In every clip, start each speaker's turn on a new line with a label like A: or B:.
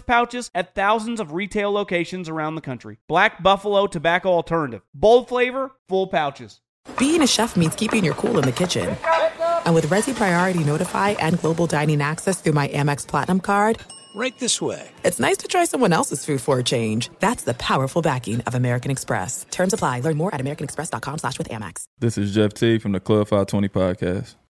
A: purchase pouches at thousands of retail locations around the country. Black Buffalo Tobacco Alternative. Bold flavor, full pouches.
B: Being a chef means keeping your cool in the kitchen. And with Resy Priority Notify and Global Dining Access through my Amex Platinum card,
C: Right this way.
B: It's nice to try someone else's food for a change. That's the powerful backing of American Express. Terms apply. Learn more at americanexpress.com slash with Amex.
D: This is Jeff T from the Club 520 podcast.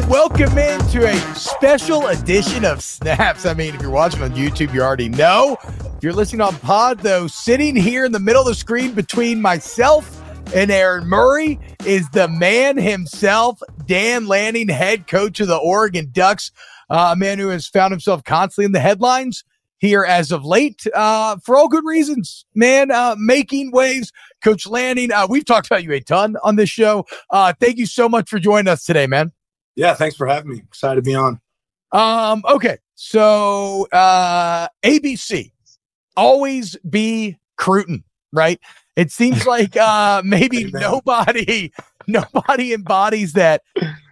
E: Y'all? Welcome into a special edition of Snaps. I mean, if you're watching on YouTube, you already know. If you're listening on Pod, though, sitting here in the middle of the screen between myself and Aaron Murray is the man himself, Dan Lanning, head coach of the Oregon Ducks, uh, a man who has found himself constantly in the headlines here as of late uh, for all good reasons, man, uh, making waves. Coach Lanning, uh, we've talked about you a ton on this show. Uh, thank you so much for joining us today, man.
F: Yeah, thanks for having me. Excited to be on.
E: Um, okay, so uh, ABC, always be Cruton, right? It seems like uh, maybe nobody, nobody embodies that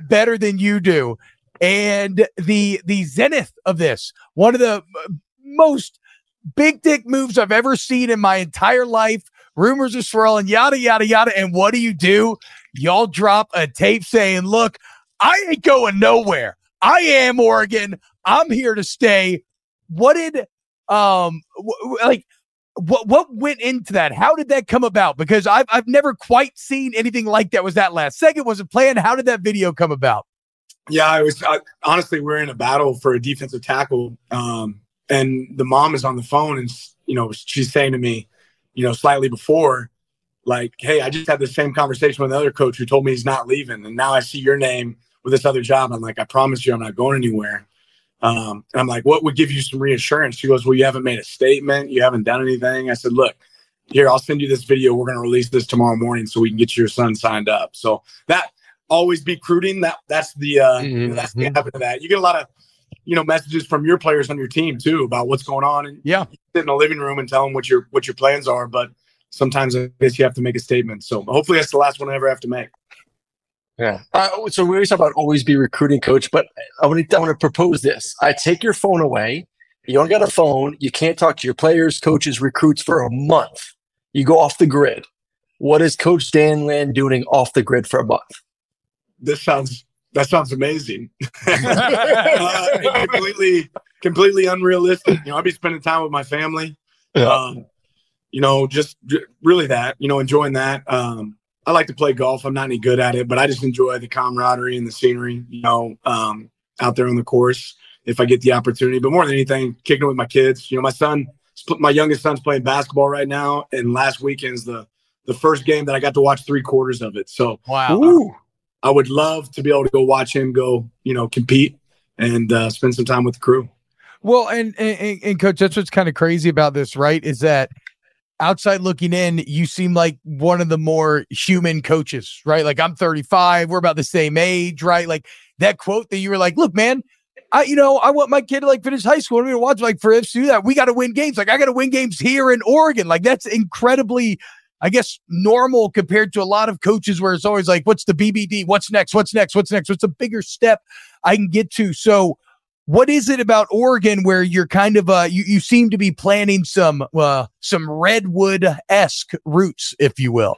E: better than you do. And the the zenith of this, one of the most big dick moves I've ever seen in my entire life. Rumors are swirling, yada yada yada. And what do you do? Y'all drop a tape saying, "Look, I ain't going nowhere. I am Oregon. I'm here to stay." What did um w- like? what what went into that? How did that come about? Because I've I've never quite seen anything like that. Was that last second? Was it planned? How did that video come about?
F: Yeah, I was I, honestly we're in a battle for a defensive tackle, um, and the mom is on the phone, and you know she's saying to me, you know, slightly before, like, "Hey, I just had the same conversation with another coach who told me he's not leaving, and now I see your name with this other job. I'm like, I promise you, I'm not going anywhere." Um, and I'm like, what would give you some reassurance? She goes, well, you haven't made a statement. You haven't done anything. I said, look, here, I'll send you this video. We're going to release this tomorrow morning so we can get your son signed up. So that always be recruiting. That that's the, uh, mm-hmm. you know, that's the habit of that. You get a lot of, you know, messages from your players on your team too about what's going on. And
E: yeah,
F: sit in the living room and tell them what your, what your plans are. But sometimes I guess you have to make a statement. So hopefully that's the last one I ever have to make.
C: Yeah. Uh, so we always talk about always be recruiting coach, but I want to I want to propose this. I take your phone away. You don't got a phone. You can't talk to your players, coaches, recruits for a month. You go off the grid. What is Coach Dan Lanning doing off the grid for a month?
F: This sounds that sounds amazing. uh, completely, completely unrealistic. You know, I'll be spending time with my family. Yeah. Um, you know, just really that. You know, enjoying that. Um, I like to play golf. I'm not any good at it, but I just enjoy the camaraderie and the scenery, you know, um, out there on the course if I get the opportunity. But more than anything, kicking it with my kids. You know, my son, my youngest son's playing basketball right now, and last weekend's the the first game that I got to watch three quarters of it. So
E: wow,
F: I, I would love to be able to go watch him go, you know, compete and uh, spend some time with the crew.
E: Well, and, and and coach, that's what's kind of crazy about this, right? Is that outside looking in, you seem like one of the more human coaches, right? Like I'm 35, we're about the same age, right? Like that quote that you were like, look, man, I, you know, I want my kid to like finish high school. I'm going to watch like for us to do that. We got to win games. Like I got to win games here in Oregon. Like that's incredibly, I guess, normal compared to a lot of coaches where it's always like, what's the BBD? What's next? What's next? What's next? What's a bigger step I can get to? So what is it about Oregon where you're kind of uh you, you seem to be planning some uh some redwood esque roots, if you will?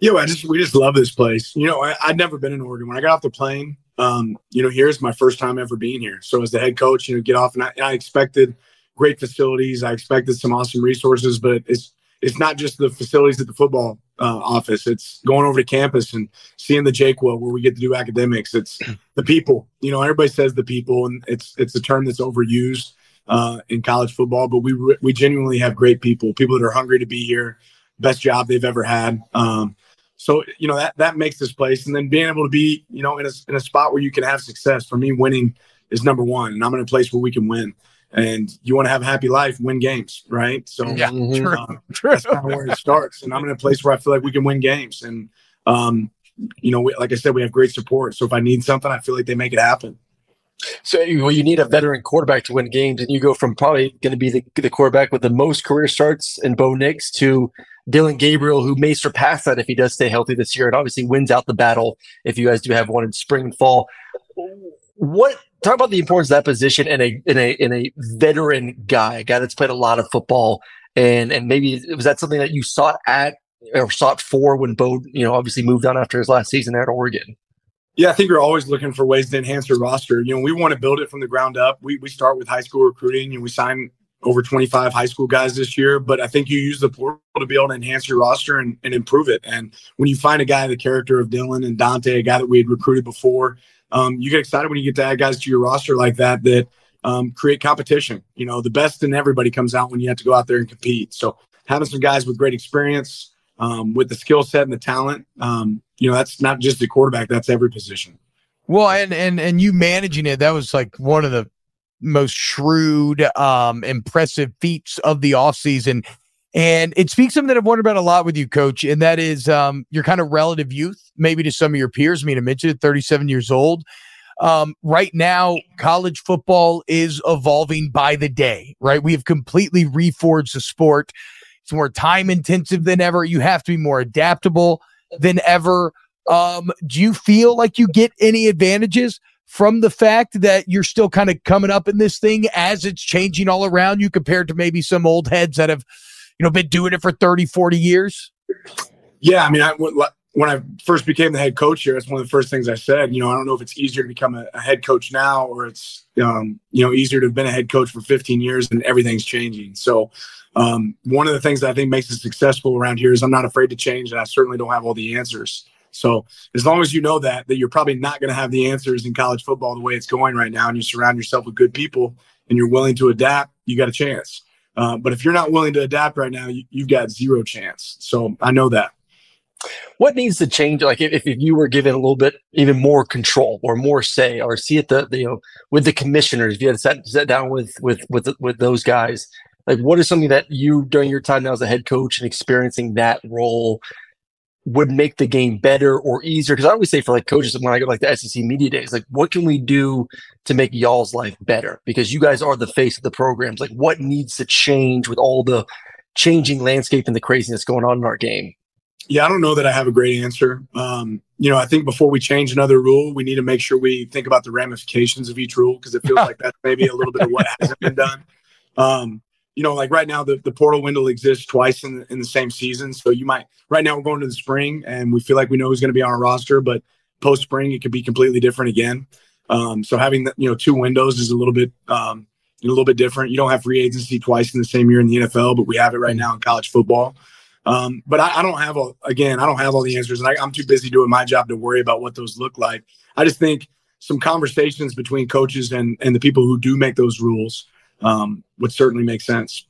F: Yeah, I just we just love this place. You know, I, would never been in Oregon. When I got off the plane, um, you know, here's my first time ever being here. So as the head coach, you know, get off and I, I expected great facilities. I expected some awesome resources, but it's it's not just the facilities at the football uh, office. It's going over to campus and seeing the Well where we get to do academics. It's the people. You know, everybody says the people, and it's it's a term that's overused uh, in college football. But we we genuinely have great people, people that are hungry to be here, best job they've ever had. Um, so you know that that makes this place, and then being able to be you know in a in a spot where you can have success. For me, winning is number one, and I'm in a place where we can win and you want to have a happy life, win games, right? So
E: yeah, mm-hmm. true,
F: uh, true. that's kind of where it starts. And I'm in a place where I feel like we can win games, and um, you know, we, like I said, we have great support. So if I need something, I feel like they make it happen.
C: So well, you need a veteran quarterback to win games, and you go from probably going to be the, the quarterback with the most career starts in Bo Nix to Dillon Gabriel, who may surpass that if he does stay healthy this year, and obviously wins out the battle if you guys do have one in spring and fall. What talk about the importance of that position in a in a in a veteran guy, a guy that's played a lot of football, and and maybe was that something that you sought at or sought for when Bo, you know, obviously moved on after his last season at Oregon.
F: Yeah, I think we're always looking for ways to enhance your roster. You know, we want to build it from the ground up. We we start with high school recruiting and we sign over 25 high school guys this year, but I think you use the portal to be able to enhance your roster and, and improve it. And when you find a guy, the character of Dillon and Dante, a guy that we had recruited before, um, you get excited when you get to add guys to your roster like that that um, create competition. You know, the best in everybody comes out when you have to go out there and compete. So having some guys with great experience, um, with the skill set and the talent, um, you know, that's not just the quarterback; that's every position.
E: Well, and and and you managing it, that was like one of the most shrewd, um, impressive feats of the offseason. And it speaks something that I've wondered about a lot with you, coach, and that is um, your kind of relative youth, maybe to some of your peers. I mean, I mentioned it, 37 years old. Um, right now, college football is evolving by the day, right? We have completely reforged the sport. It's more time intensive than ever. You have to be more adaptable than ever. Um, do you feel like you get any advantages from the fact that you're still kind of coming up in this thing as it's changing all around you compared to maybe some old heads that have you know, been doing it for 30, 40 years?
F: Yeah. I mean, I, when I first became the head coach here, that's one of the first things I said. You know, I don't know if it's easier to become a, a head coach now or it's, um, you know, easier to have been a head coach for 15 years and everything's changing. So, um, one of the things that I think makes us successful around here is I'm not afraid to change and I certainly don't have all the answers. So as long as you know that, that you're probably not going to have the answers in college football the way it's going right now and you surround yourself with good people and you're willing to adapt, you got a chance. Uh, but if you're not willing to adapt right now, you, have got zero chance. So I know that.
C: What needs to change? Like if, if you were given a little bit even more control or more say, or see it the, the you know with the commissioners, if you had to sit, sit down with with with with those guys, like what is something that you during your time now as a head coach and experiencing that role would make the game better or easier? Because I always say for like coaches, when I go like the SEC media days, like what can we do to make y'all's life better? Because you guys are the face of the programs. Like what needs to change with all the changing landscape and the craziness going on in our game?
F: Yeah, I don't know that I have a great answer. Um, you know, I think before we change another rule, we need to make sure we think about the ramifications of each rule because it feels like that's maybe a little bit of what hasn't been done. Um, you know, like right now, the, the portal window exists twice in in the same season. So you might, right now, we're going to the spring and we feel like we know who's going to be on our roster, but post spring, it could be completely different again. Um, so having, you know, two windows is a little bit, um, a little bit different. You don't have free agency twice in the same year in the NFL, but we have it right now in college football. Um, but I, I, don't have all, again, I don't have all the answers and I, I'm too busy doing my job to worry about what those look like. I just think some conversations between coaches and, and the people who do make those rules um, would certainly make sense.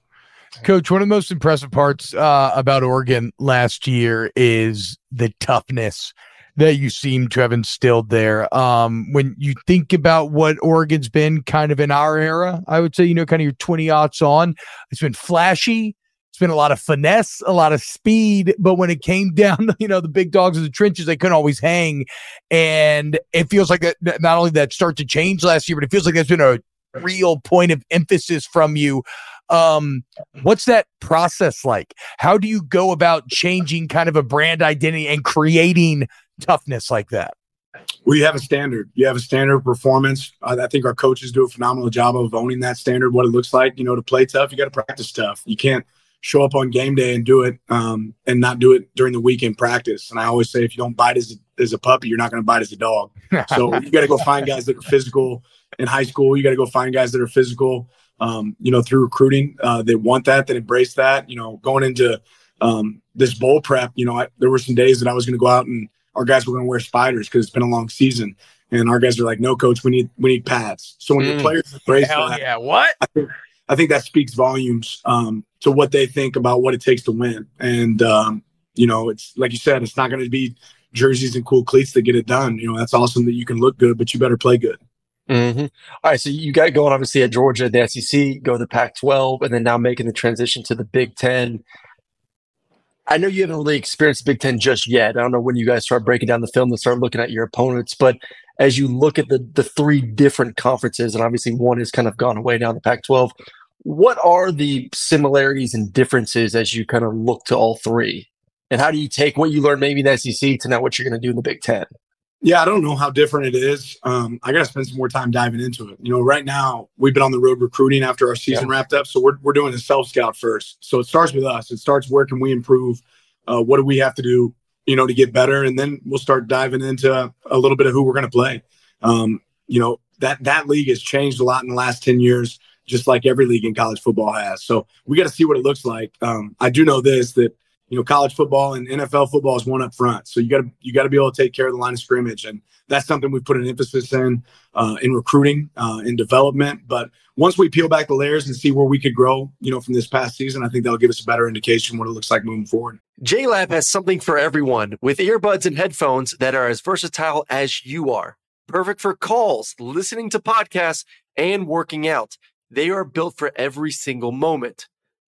E: Coach, one of the most impressive parts uh, about Oregon last year is the toughness that you seem to have instilled there. Um, when you think about what Oregon's been kind of in our era, I would say, you know, kind of your 20 odds on, it's been flashy. It's been a lot of finesse, a lot of speed, but when it came down you know, the big dogs in the trenches, they couldn't always hang. And it feels like that, not only that start to change last year, but it feels like there's been a real point of emphasis from you. Um, what's that process like? How do you go about changing kind of a brand identity and creating toughness like that?
F: You have a standard. You have a standard of performance. Uh, I think our coaches do a phenomenal job of owning that standard, what it looks like. You know, to play tough, you got to practice tough. You can't show up on game day and do it um, and not do it during the weekend practice. And I always say, if you don't bite as as a puppy, you're not going to bite as a dog. so you got to go find guys that are physical in high school. You got to go find guys that are physical, um, you know, through recruiting. Uh, they want that, that embrace that. You know, going into um, this bowl prep, you know, I, there were some days that I was going to go out and our guys were going to wear spiders because it's been a long season. And our guys are like, no, coach, we need we need pads. So when mm. your players embrace
E: Hell
F: that,
E: yeah, what?
F: I think, I think that speaks volumes um, to what they think about what it takes to win. And um, you know, it's like you said, it's not going to be jerseys and cool cleats that get it done. You know, that's awesome that you can look good, but you better play good.
C: Mm-hmm. All right, so you got going obviously at Georgia, the SEC, go to the Pac-12, and then now making the transition to the Big Ten. I know you haven't really experienced Big Ten just yet. I don't know when you guys start breaking down the film and start looking at your opponents, but as you look at the the three different conferences, and obviously one has kind of gone away now, the Pac-12. What are the similarities and differences as you kind of look to all three? And how do you take what you learned maybe in the SEC to now what you're going to do in the Big Ten?
F: Yeah, I don't know how different it is. Um, I got to spend some more time diving into it. You know, right now we've been on the road recruiting after our season yeah. wrapped up, so we're we're doing a self scout first. So it starts with us. It starts where can we improve? Uh, what do we have to do? You know, to get better, and then we'll start diving into a little bit of who we're going to play. Um, you know, that that league has changed a lot in the last ten years, just like every league in college football has. So we got to see what it looks like. Um, I do know this that you know, college football and NFL football is one up front. So you got to you got to be able to take care of the line of scrimmage, and that's something we've put an emphasis in uh, in recruiting, uh, in development. But once we peel back the layers and see where we could grow, you know, from this past season, I think that'll give us a better indication what it looks like moving forward.
G: JLab has something for everyone with earbuds and headphones that are as versatile as you are. Perfect for calls, listening to podcasts, and working out. They are built for every single moment.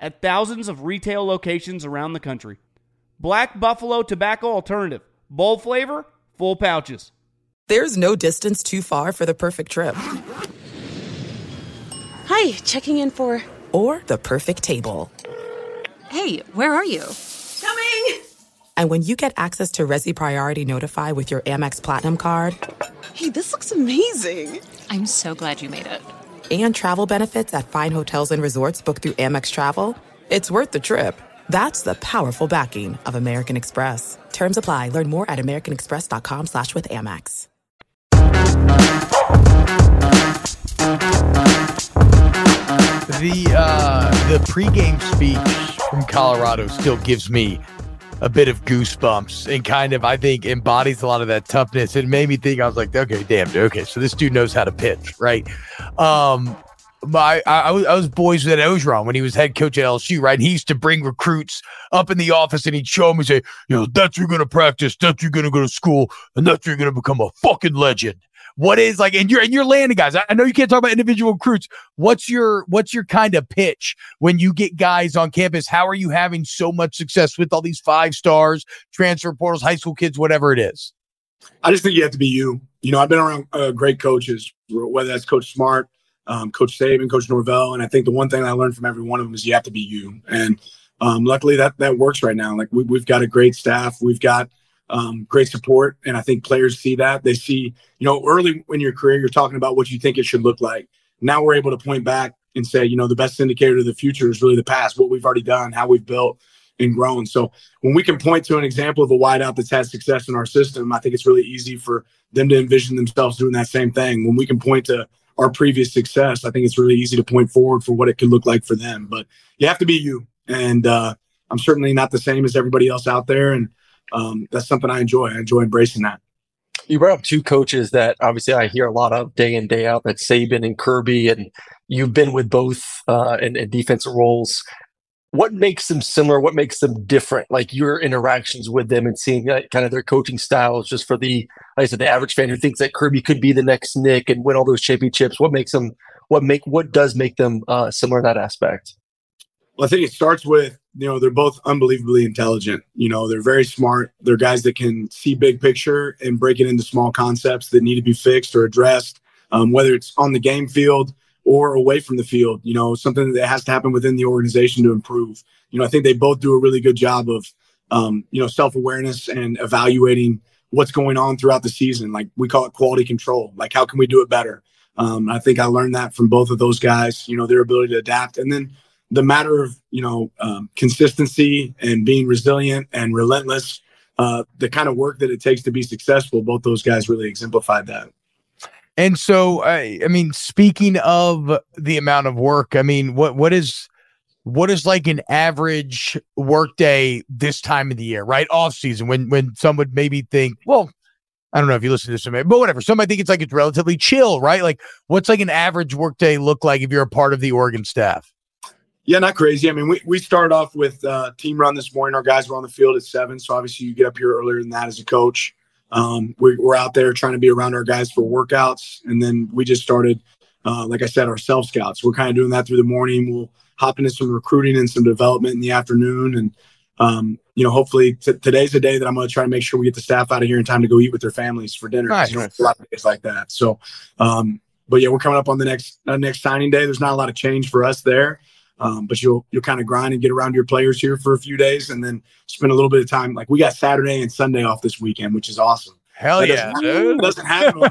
A: at thousands of retail locations around the country. Black Buffalo Tobacco Alternative. Bold flavor, full pouches.
B: There's no distance too far for the perfect trip.
H: Hi, checking in for.
B: Or the perfect table.
H: Hey, where are you?
I: Coming!
B: And when you get access to Resy Priority Notify with your Amex Platinum card.
H: Hey, this looks amazing! I'm so glad you made it
B: and travel benefits at fine hotels and resorts booked through Amex Travel, it's worth the trip. That's the powerful backing of American Express. Terms apply. Learn more at americanexpress.com slash with Amex.
E: The uh, the pregame speech from Colorado still gives me a bit of goosebumps and kind of I think embodies a lot of that toughness. It made me think I was like, okay, damn, dude, okay, so this dude knows how to pitch, right? Um, my I, I, was I was boys with Orgeron when he was head coach at LSU, right? And he used to bring recruits up in the office and he'd show them and say, you know, that's you're gonna practice, that's you're gonna go to school, and that's you're gonna become a fucking legend. What is like, and you're and you're landing guys. I, know you can't talk about individual recruits. What's your what's your kind of pitch when you get guys on campus? How are you having so much success with all these five stars, transfer portals, high school kids, whatever it is?
F: I just think you have to be you. You know, I've been around uh, great coaches, whether that's Coach Smart, um, Coach Saban, Coach Norvell, and I think the one thing I learned from every one of them is you have to be you. And um, luckily, that that works right now. Like we, we've got a great staff, we've got um, great support, and I think players see that. They see, you know, early in your career, you're talking about what you think it should look like. Now we're able to point back and say, you know, the best indicator of the future is really the past, what we've already done, how we've built and grown. So when we can point to an example of a wideout that's had success in our system, I think it's really easy for them to envision themselves doing that same thing. When we can point to our previous success, I think it's really easy to point forward for what it could look like for them. But you have to be you. And uh, I'm certainly not the same as everybody else out there. And um, that's something I enjoy. I enjoy embracing that.
C: You brought up two coaches that obviously I hear a lot of day in, day out. That's Saban and Kirby. And you've been with both uh, in, in defensive roles what makes them similar? What makes them different? Like your interactions with them and seeing uh, kind of their coaching styles, just for the, like I said, the average fan who thinks that Kirby could be the next Nick and win all those championships. What makes them? What make? What does make them uh, similar in that aspect?
F: Well, I think it starts with you know they're both unbelievably intelligent. You know they're very smart. They're guys that can see big picture and break it into small concepts that need to be fixed or addressed, um, whether it's on the game field or away from the field, you know, something that has to happen within the organization to improve. You know, I think they both do a really good job of, um, you know, self awareness and evaluating what's going on throughout the season. Like we call it quality control. Like, how can we do it better? Um, I think I learned that from both of those guys, you know, their ability to adapt. And then the matter of, you know, um, consistency and being resilient and relentless, uh, the kind of work that it takes to be successful, both those guys really exemplified that.
E: And so, I, I mean, speaking of the amount of work, I mean, what what is what is like an average workday this time of the year, right? Off season, when when some would maybe think, well, I don't know if you listen to this, but whatever. Some might think it's like it's relatively chill, right? Like, what's like an average workday look like if you're a part of the Oregon staff?
F: Yeah, not crazy. I mean, we, we started off with uh, team run this morning. Our guys were on the field at seven, so obviously you get up here earlier than that as a coach. Um, we, are out there trying to be around our guys for workouts, and then we just started, uh, like I said, our self scouts. We're kind of doing that through the morning. We'll hop into some recruiting and some development in the afternoon, and um, you know, hopefully t- today's a day that I'm going to try to make sure we get the staff out of here in time to go eat with their families for dinner. Nice. You know, a lot of days like that. So, um, but yeah, we're coming up on the next uh, next signing day. There's not a lot of change for us there. Um, but you'll you'll kind of grind and get around your players here for a few days, and then spend a little bit of time. Like we got Saturday and Sunday off this weekend, which is awesome.
E: Hell that yeah,
F: dude! Doesn't happen.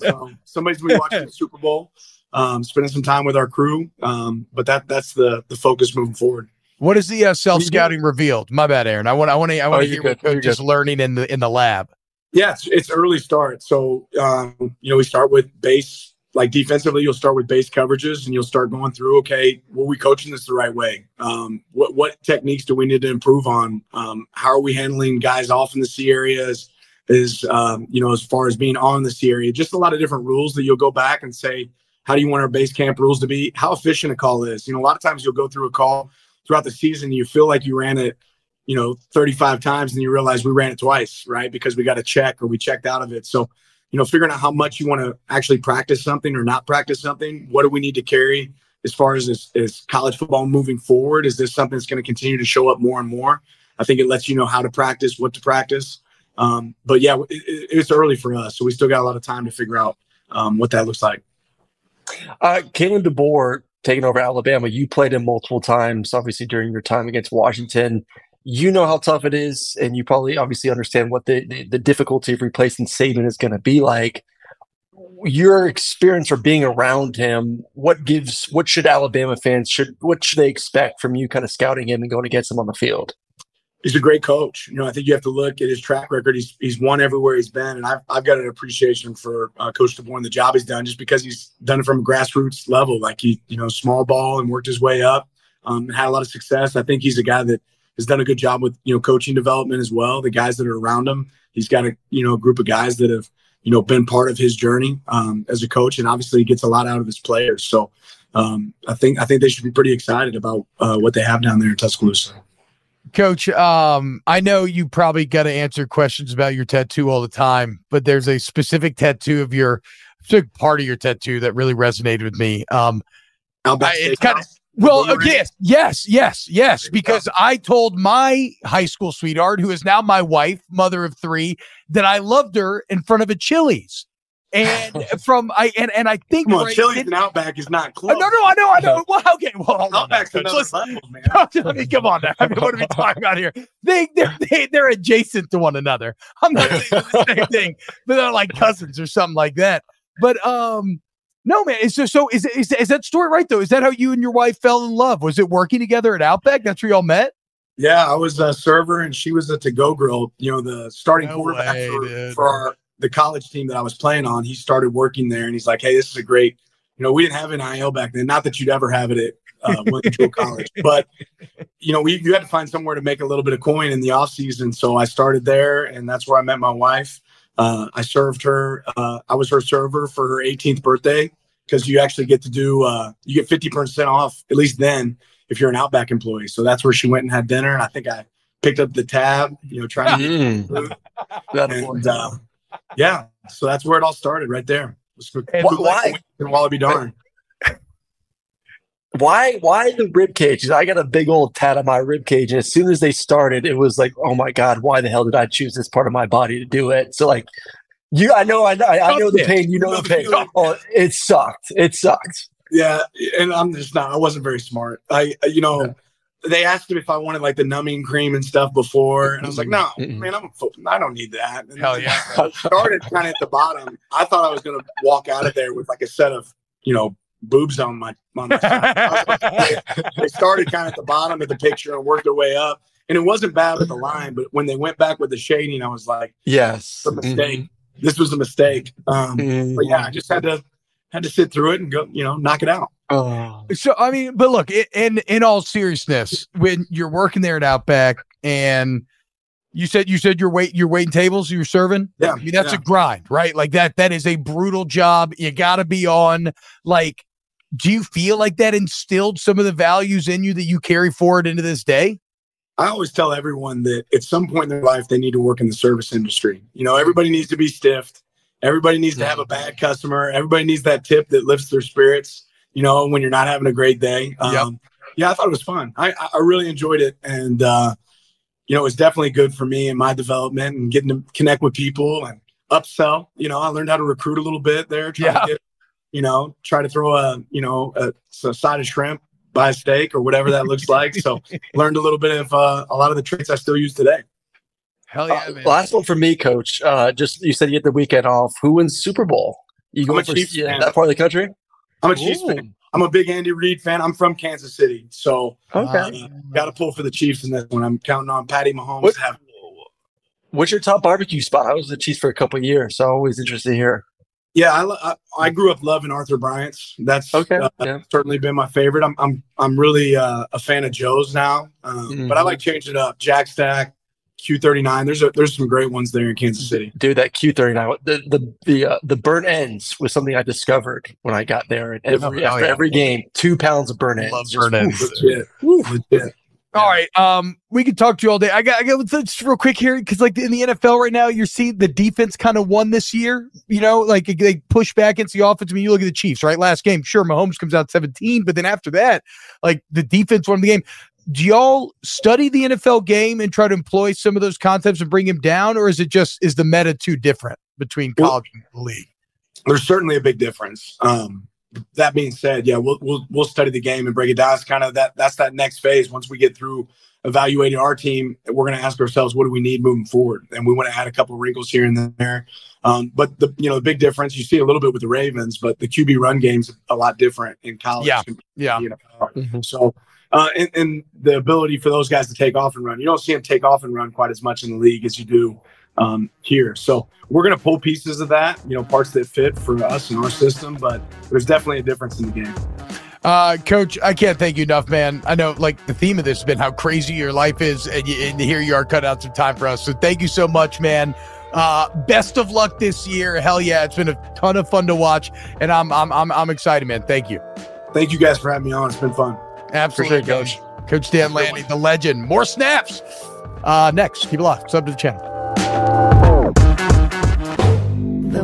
F: so somebody's gonna be watching the Super Bowl, um, spending some time with our crew. Um, but that that's the the focus moving forward.
E: What is the uh, self scouting revealed? My bad, Aaron. I want I want to I want to oh, hear good. what just learning in the in the lab.
F: Yeah, it's, it's early start. So um, you know we start with base like defensively, you'll start with base coverages and you'll start going through, okay, were we coaching this the right way? Um, what, what techniques do we need to improve on? Um, how are we handling guys off in the C areas? Is, um, you know, as far as being on the C area, just a lot of different rules that you'll go back and say, how do you want our base camp rules to be? How efficient a call is. You know, a lot of times you'll go through a call throughout the season, you feel like you ran it, you know, 35 times and you realize we ran it twice, right? Because we got a check or we checked out of it. So, you know, figuring out how much you want to actually practice something or not practice something. What do we need to carry as far as as, as college football moving forward? Is this something that's going to continue to show up more and more? I think it lets you know how to practice, what to practice. Um, but yeah, it, it's early for us, so we still got a lot of time to figure out um, what that looks like.
C: Uh, Kalen DeBoer taking over Alabama. You played him multiple times, obviously during your time against Washington you know how tough it is, and you probably obviously understand what the, the, the difficulty of replacing Saban is going to be like. your experience or being around him, what gives what should Alabama fans should what should they expect from you kind of scouting him and going against him on the field?
F: He's a great coach. You know, I think you have to look at his track record. He's he's won everywhere he's been, and I've I've got an appreciation for uh, Coach DeBoer and the job he's done, just because he's done it from a grassroots level, like he you know small ball and worked his way up, um, and had a lot of success. I think he's a guy that has done a good job with you know coaching development as well. The guys that are around him, he's got a you know a group of guys that have you know been part of his journey um, as a coach, and obviously he gets a lot out of his players. So um, I think I think they should be pretty excited about uh, what they have down there in Tuscaloosa.
E: Coach, um, I know you probably got to answer questions about your tattoo all the time, but there's a specific tattoo of your specific part of your tattoo that really resonated with me. Um, I- it's kind of well, uh, yes, yes, yes, yes. Because I told my high school sweetheart, who is now my wife, mother of three, that I loved her in front of a Chili's, and from I and and I think
F: on,
E: right-
F: Chili's and Outback is not close.
E: no, no, I know, I know. Well, okay, well, on.
F: Outback's
E: Coach.
F: another level, man.
E: I mean, come on now. I mean, what are we talking about here? They they're they, they're adjacent to one another. I'm not saying the same thing, but they're like cousins or something like that. But um, no, man. Is there, so is, is is that story right though? Is that how you and your wife fell in love? Was it working together at Outback? That's where y'all met.
F: Yeah, I was a server and she was a to-go girl. You know, the starting
E: No
F: quarterback
E: way,
F: for, for our, the college team that I was playing on. He started working there and he's like, "Hey, this is a great." You know, we didn't have NIL back then. Not that you'd ever have it at uh, College, but you know, we you had to find somewhere to make a little bit of coin in the off season. So I started there, and that's where I met my wife. Uh, I served her. Uh, I was her server for her 18th birthday because you actually get to do uh, you get 50 percent off at least then if you're an Outback employee. So that's where she went and had dinner, and I think I picked up the tab. You know, trying to
C: Mm,
F: food.
C: that
F: and uh, yeah, so that's where it all started right there.
C: Why- why?
F: And Wallaby Darn.
C: Why why the rib cage? I got a big old tat on my rib cage, and as soon as they started, it was like, oh my god, why the hell did I choose this part of my body to do it? So like, you, I know, I know, I, I know the pain. You know the pain. Oh, it sucked. It sucked.
F: Yeah, and I'm just not. I wasn't very smart. I, I- you know, they asked me if I wanted like the numbing cream and stuff before, and I was like, no,
C: Mm-mm.
F: man, I'm a fo- I don't need that. And
E: Hell yeah.
F: I started kind of at the bottom. I thought I was gonna walk out of there with like a set of, you know, boobs on my on my side. I was like, they- they started kind of at the bottom of the picture and worked their way up, and it wasn't bad with the line, but when they went back with the shading, I was like,
C: Yes.
F: it's a mistake. This was a mistake. Um,
C: Mhm.
F: but yeah, I just had to had to sit through it and go, you know, knock it out.
C: Oh.
E: So I mean, but look, i- in in all seriousness, when you're working there at Outback and you said you said you're wait you're waiting tables, you're serving.
F: Yeah,
E: I mean that's
F: yeah.
E: a grind, right? Like that that is a brutal job. You got to be on. Like, do you feel like that instilled some of the values in you that you carry forward into this day?
F: I always tell everyone that at some point in their life they need to work in the service industry. You know, everybody needs to be stiffed. Everybody needs to have a bad customer. Everybody needs that tip that lifts their spirits. You know, when you're not having a great day. Um, Yeah, I thought it was fun. I, I really enjoyed it, and uh, you know, it was definitely good for me and my development and getting to connect with people and upsell. You know, I learned how to recruit a little bit there. Try
E: Yeah.
F: to get, you know, try to throw a you know a, a side of shrimp, buy a steak or whatever that looks like. So learned a little bit of uh, a lot of the tricks I still use today.
E: Hell yeah,
C: Uh,
E: man.
C: last one for me, Coach. Uh, just you said you get the weekend off. Who wins Super Bowl? You
F: I'm
C: going
F: a
C: for yeah, that part of the country?
F: I'm a Chiefs
C: Ooh.
F: fan. I'm a big Andy Reid fan. I'm from Kansas City, so
C: Okay.
F: uh, got to pull for the Chiefs in this one. I'm counting on Patty Mahomes
C: What-
F: to have
C: What's your top barbecue spot? I was the Chiefs for a couple of years, so always interested to hear.
F: Yeah, I, I, I grew up loving Arthur Bryant's. That's
C: Okay,
F: uh,
C: yeah.
F: certainly been my favorite. I'm I'm I'm really uh, a fan of Joe's now, um, but I
C: Mhm.
F: like changing it up. Jack Stack, Q39. There's a, there's some great ones there in Kansas City.
C: Dude, that Q thirty nine, the the the uh, the burnt ends was something I discovered when I got there. And every
E: Oh,
C: after
E: yeah.
C: every game, two pounds of burnt ends.
E: Love
C: Just-
E: burnt ends.
F: Legit, legit.
E: All right. Um, we could talk to you all day. I got I got just real quick here because like in the NFL right now, you're seeing the defense kind of won this year. You know, like they push back against the offense. I mean, you look at the Chiefs, right? Last game, sure, Mahomes comes out 17, but then after that, like the defense won the game. Do y'all study the NFL game and try to employ some of those concepts and bring him down, or is it just is the meta too different between
F: Well-
E: college and the league?
F: There's certainly a big difference. Um, that being said, yeah, we'll we'll we'll study the game and break it down. It's kind of that that's that next phase once we get through evaluating our team, we're going to ask ourselves, what do we need moving forward? And we want to add a couple of wrinkles here and there. Um, but the you know the big difference you see a little bit with the Ravens, but the QB run game's a lot different in college.
E: Yeah, yeah.
F: You know, mm-hmm. so uh, and, and, the ability for those guys to take off and run, you don't see them take off and run quite as much in the league as you do um, here. So we're going to pull pieces of that, you know, parts that fit for us and our system, but there's definitely a difference in the game.
E: Uh, Coach, I can't thank you enough, man. I know, like, the theme of this has been how crazy your life is, and, you, and here you are cut out some time for us. So thank you so much, man. Uh, best of luck this year. Hell yeah, it's been a ton of fun to watch, and I'm I'm I'm, I'm excited, man. Thank you.
F: Thank you guys for having me on. It's been fun.
E: Absolutely, Coach. Coach Dan Lanning, the legend. More snaps. Uh, next, keep it locked. Sub to the channel.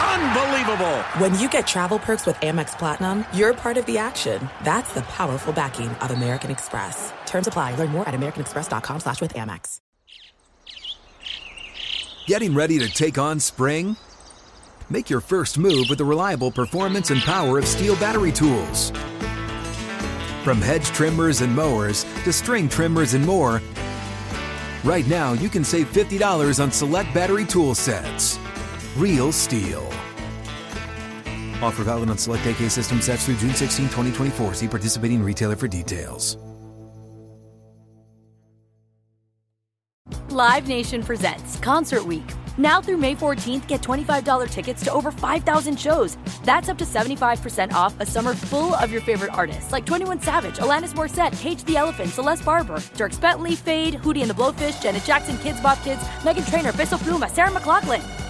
J: Unbelievable!
B: When you get travel perks with Amex Platinum, you're part of the action. That's the powerful backing of American Express. Terms apply. Learn more at americanexpress.com slash with Amex.
K: Getting ready to take on spring? Make your first move with the reliable performance and power of STIHL battery tools. From hedge trimmers and mowers to string trimmers and more, right now you can save $50 on select battery tool sets. Real STIHL. Offer valid on select AK system sets through June 16, 2024. See participating retailer for details.
L: Live Nation presents Concert Week. Now through May 14th, get $25 tickets to over 5,000 shows. That's up to 75% off a summer full of your favorite artists like 21 Savage, Alanis Morissette, Cage the Elephant, Celeste Barber, Dierks Bentley, Feid, Hootie and the Blowfish, Janet Jackson, Kidz Bop Kids, Meghan Trainor, Peso Pluma, Sarah McLachlan.